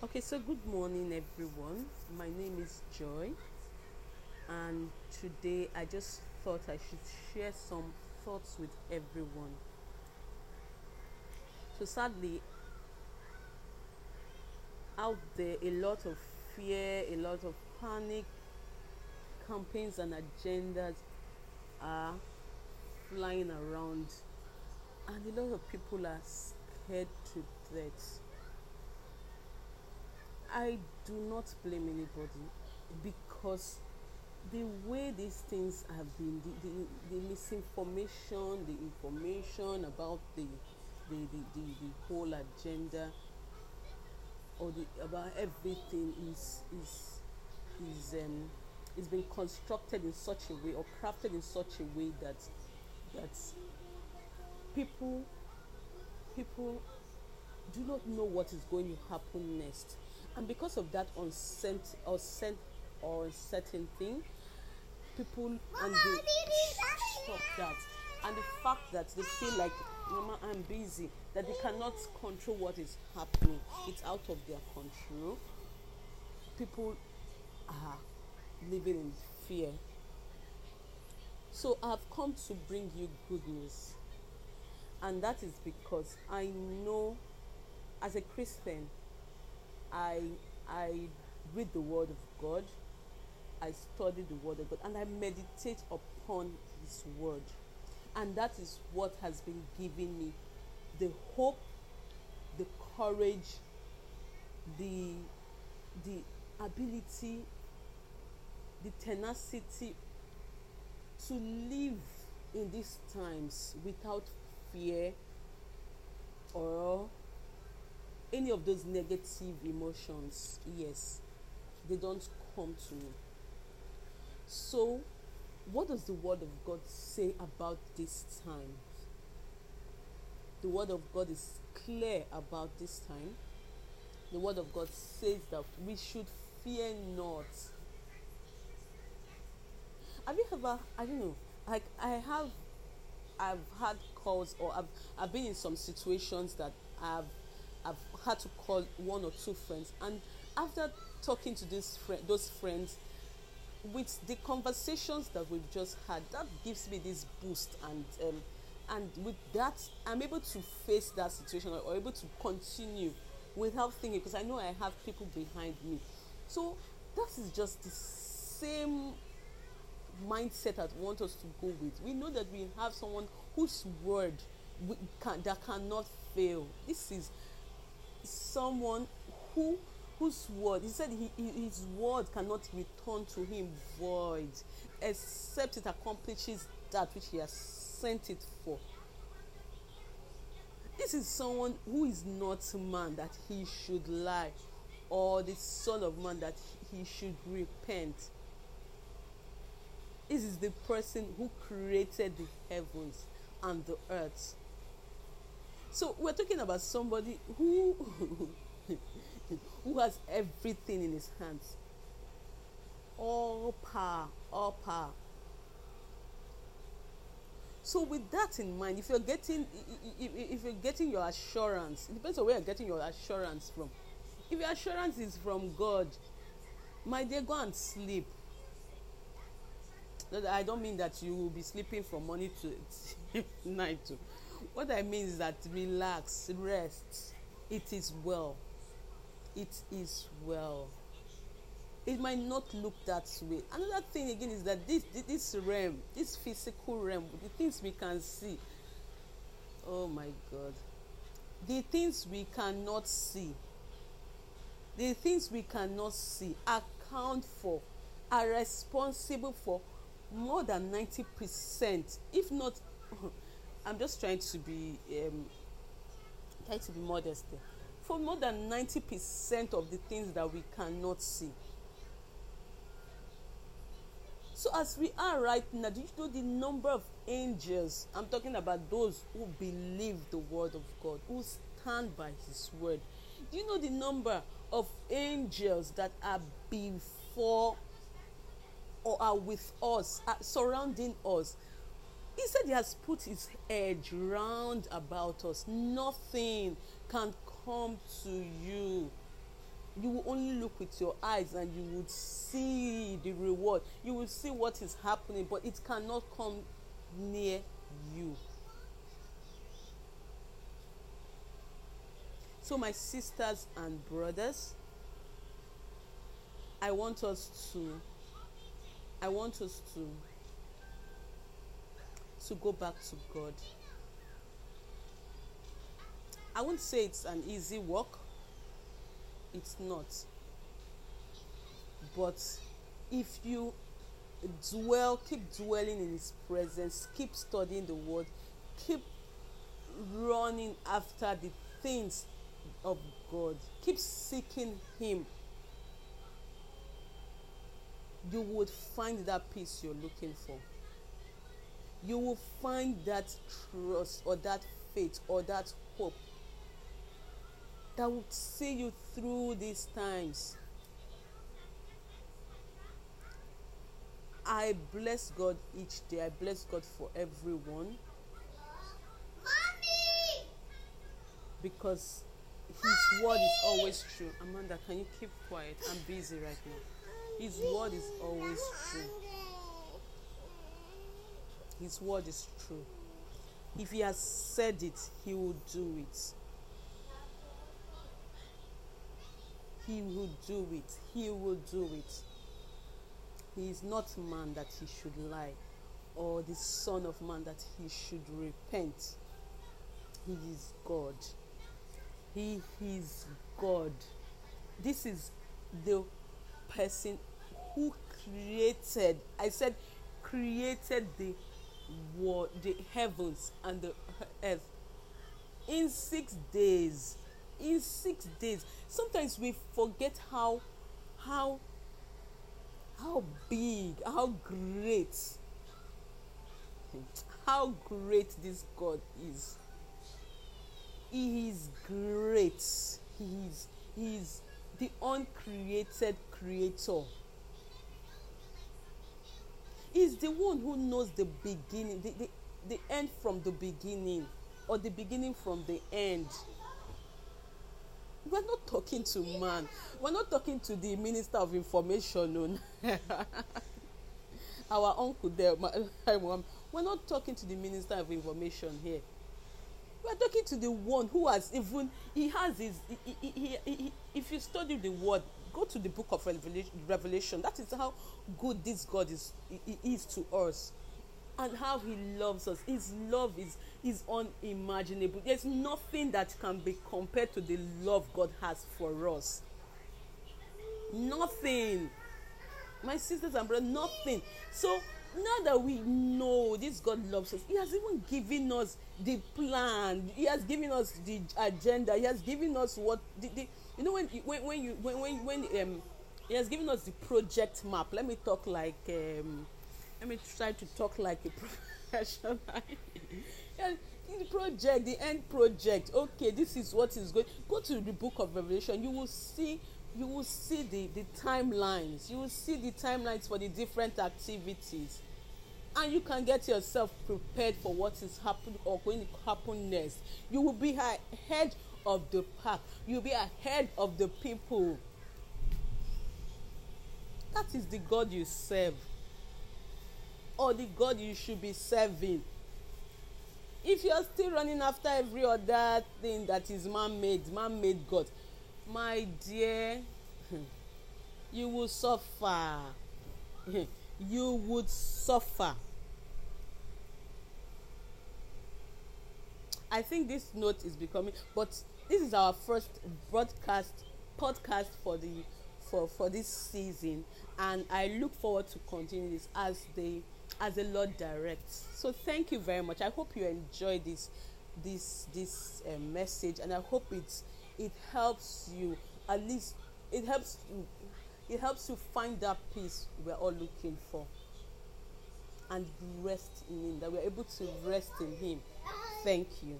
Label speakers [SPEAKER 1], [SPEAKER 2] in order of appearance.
[SPEAKER 1] Okay, so good morning, everyone. My name is Joy, and today I just thought I should share some thoughts with everyone. So, sadly, out there, a lot of fear, a lot of panic, campaigns, and agendas are flying around, and a lot of people are scared to death I do not blame anybody because the way these things have been, the, the, the misinformation, the information about the the, the, the, the whole agenda or the about everything is is is um is being constructed in such a way or crafted in such a way that that people people do not know what is going to happen next and because of that unsent or sent or uncertain thing people and they stop that. And the fact that they feel like mama i'm busy that they cannot control what is happening. It's out of their control. People are living in fear. So i've come to bring you good news. And that is because i know as a christian I I read the word of God, I study the word of God, and I meditate upon His word, and that is what has been giving me the hope, the courage, the the ability, the tenacity to live in these times without fear or any of those negative emotions yes they don't come to me. So what does the word of god say about this time? The word of god is clear about this time. The word of god says that we should fear not. Have you ever i don't know like i have i've had calls or i've, I've been in some situations that i've I've had to call one or two friends, and after talking to these friend, those friends, with the conversations that we've just had, that gives me this boost, and um, and with that, I'm able to face that situation or, or able to continue without thinking because I know I have people behind me. So that is just the same mindset that want us to go with. We know that we have someone whose word can, that cannot fail. This is someone who whose word he said he, his word cannot return to him void except it accomplishes that which he has sent it for. This is someone who is not man that he should lie or the son of man that he should repent. This is the person who created the heavens and the earth so we're talking about somebody who who has everything in his hands. All power, all power. So with that in mind, if you're getting if you're getting your assurance, it depends on where you're getting your assurance from. If your assurance is from God, my dear, go and sleep. I don't mean that you will be sleeping from morning to night. Too what I mean is that relax, rest. It is well. It is well. It might not look that way. Another thing again is that this this realm, this physical realm, the things we can see. Oh my God. The things we cannot see. The things we cannot see account for, are responsible for more than 90%, if not I'm just trying to be um, trying to be modest. For more than ninety percent of the things that we cannot see. So as we are right now, do you know the number of angels? I'm talking about those who believe the word of God, who stand by His word. Do you know the number of angels that are before or are with us, are surrounding us? He said he has put his edge round about us. Nothing can come to you. you will only look with your eyes and you would see the reward you will see what is happening but it cannot come near you so my sisters and brothers i want us to i want us to to go back to god. I won't say it's an easy walk it's not. But if you dwell keep dwelling in his presence keep studying the word keep running after the things of god keep seeking him you would find that peace you're looking for you will find that trust or that faith or that hope that will see you through these times. I bless God each day. I bless God for everyone. Mommy! Because His word is always true. Amanda, can you keep quiet? I'm busy right now. His word is always true. His word is true. If He has said it, He will do it. He will do it. He will do it. He is not man that he should lie, or the Son of Man that he should repent. He is God. He is God. This is the person who created, I said, created the the heavens and the earth. In six days in six days sometimes we forget how how how big how great how great this god is. He is great. He is he is the uncreated creator He's the one who knows the beginning the, the, the end from the beginning or the beginning from the end. We're not talking to man. We're not talking to the minister of information our uncle there my, we're not talking to the minister of information here. We're talking to the one who has even he has his he, he, he, if you study the word go to the book of revelation, that is how good this god is is to us and how he loves us. His love is, is unimaginable. There's nothing that can be compared to the love God has for us. Nothing. My sisters and brothers, nothing. So now that we know this God loves us, He has even given us the plan. He has given us the agenda. He has given us what the, the you know when when when you when when, when um He has given us the project map. Let me talk like um let me try to talk like a professional the project the end project okay this is what is going go to the book of revelation you will see you will see the the timelines. You will see the timelines for the different activities. And you can get yourself prepared for what is happening or going to happen next. You will be ahead of the pack. You will be ahead of the people. That is the god you serve or the God you should be serving. If you're still running after every other thing that is man-made, man-made God, my dear, you will suffer. you would suffer. I think this note is becoming, but this is our first broadcast podcast for the for for this season, and I look forward to continue this as the as the Lord directs. So thank you very much. I hope you enjoy this this this uh, message, and I hope it it helps you at least it helps it helps you find that peace we're all looking for and rest in Him. That we're able to rest in Him. Thank you.